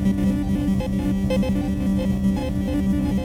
Thank you.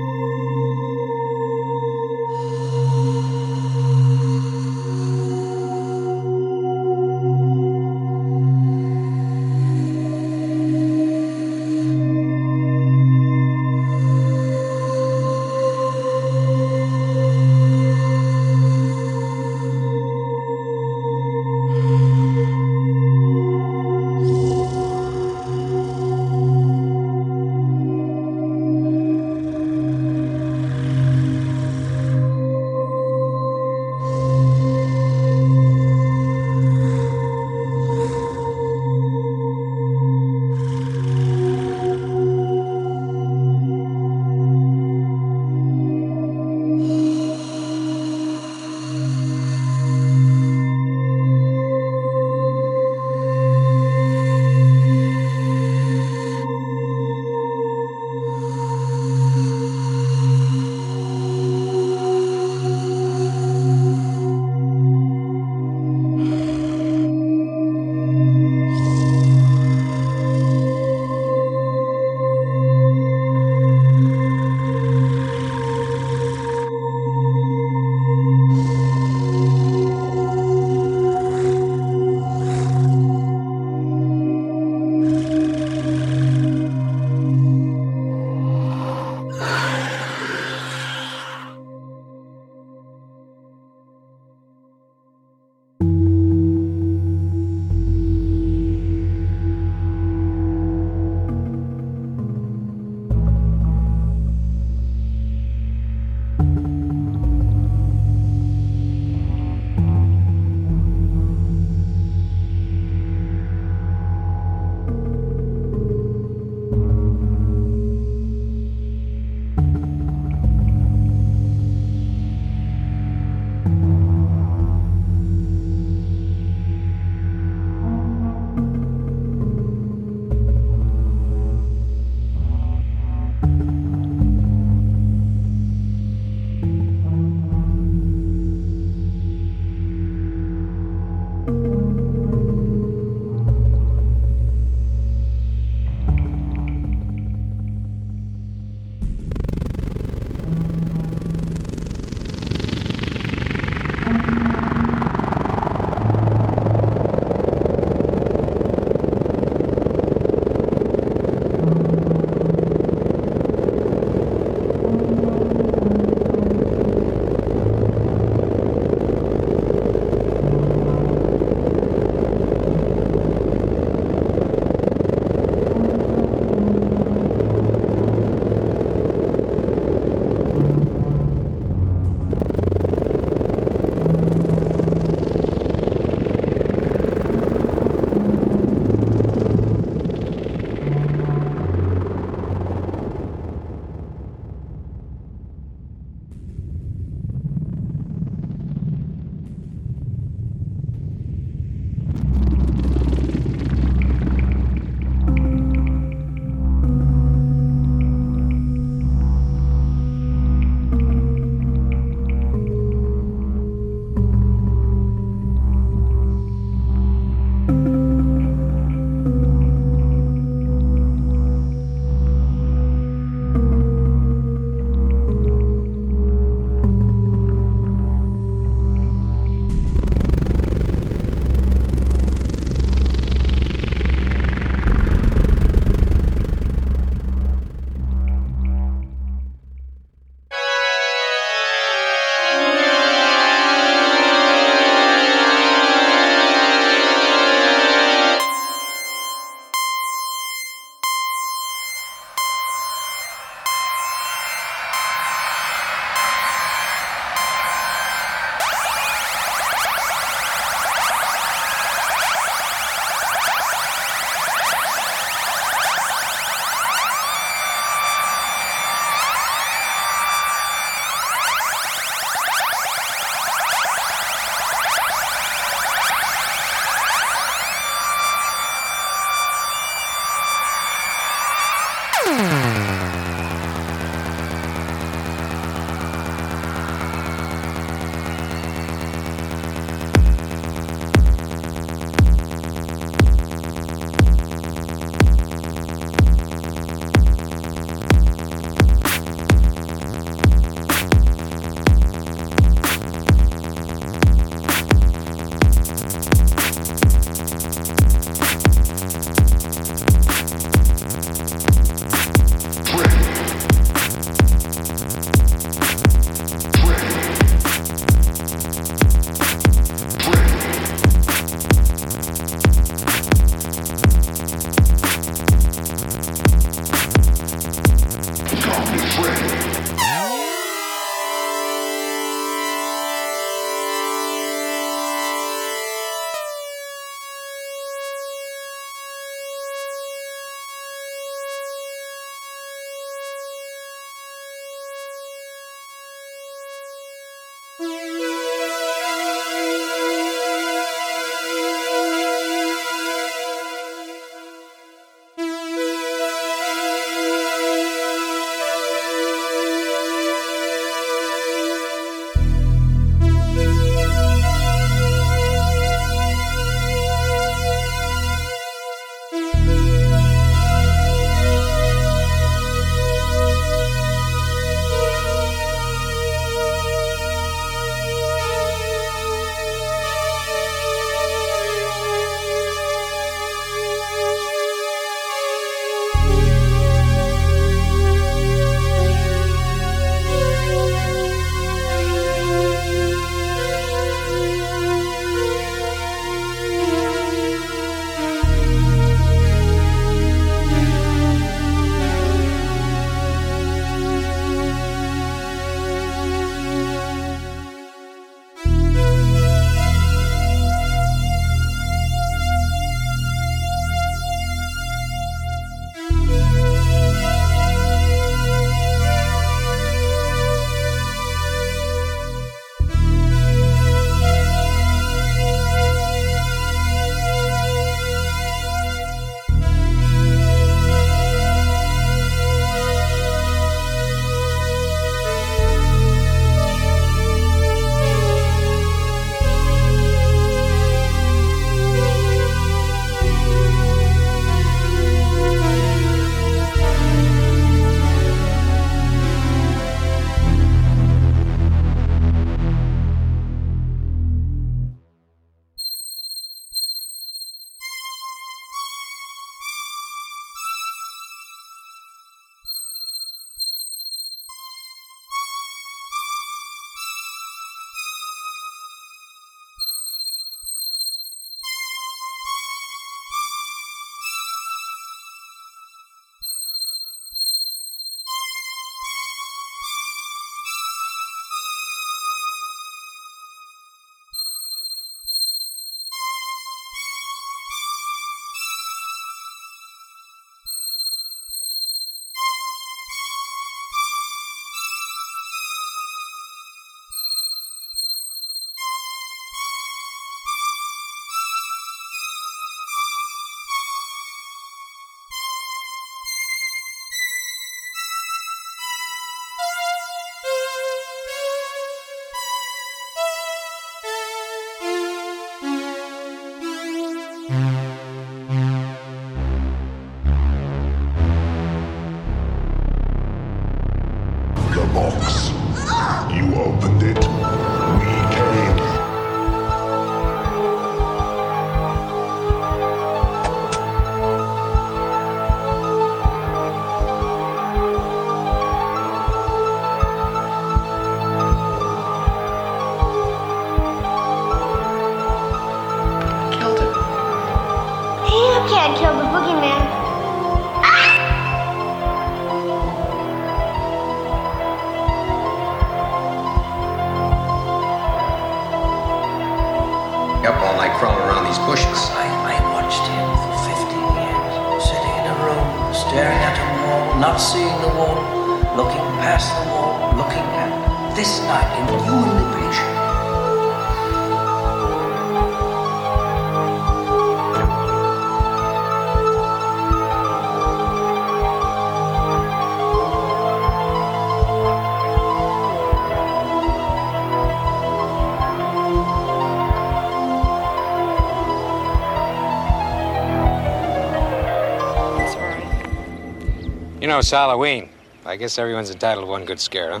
Know, it's Halloween. I guess everyone's entitled to one good scare, huh?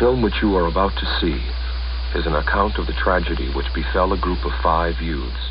Film which you are about to see is an account of the tragedy which befell a group of five youths.